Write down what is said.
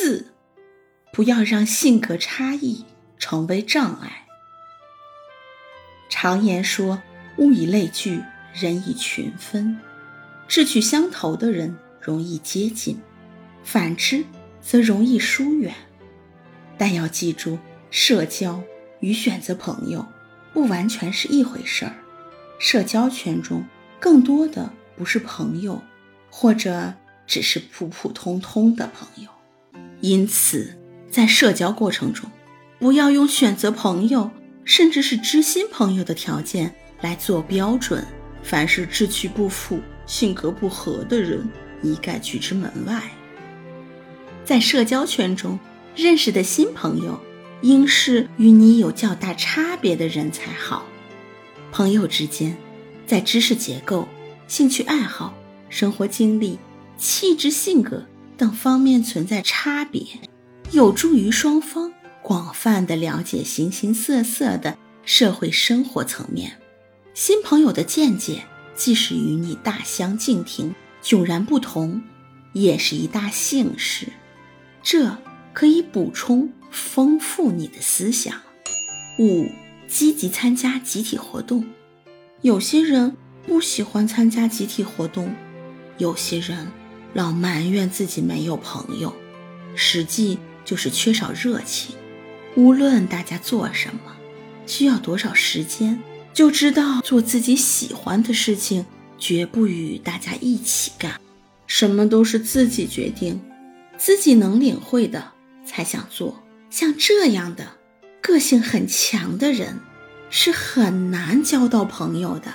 四，不要让性格差异成为障碍。常言说：“物以类聚，人以群分。”志趣相投的人容易接近，反之则容易疏远。但要记住，社交与选择朋友不完全是一回事儿。社交圈中更多的不是朋友，或者只是普普通通的朋友。因此，在社交过程中，不要用选择朋友，甚至是知心朋友的条件来做标准。凡是志趣不符、性格不合的人，一概拒之门外。在社交圈中认识的新朋友，应是与你有较大差别的人才好。朋友之间，在知识结构、兴趣爱好、生活经历、气质性格等方面存在差别，有助于双方广泛的了解形形色色的社会生活层面。新朋友的见解，即使与你大相径庭、迥然不同，也是一大幸事。这可以补充丰富你的思想。五、积极参加集体活动。有些人不喜欢参加集体活动，有些人老埋怨自己没有朋友，实际就是缺少热情。无论大家做什么，需要多少时间。就知道做自己喜欢的事情，绝不与大家一起干，什么都是自己决定，自己能领会的才想做。像这样的个性很强的人，是很难交到朋友的。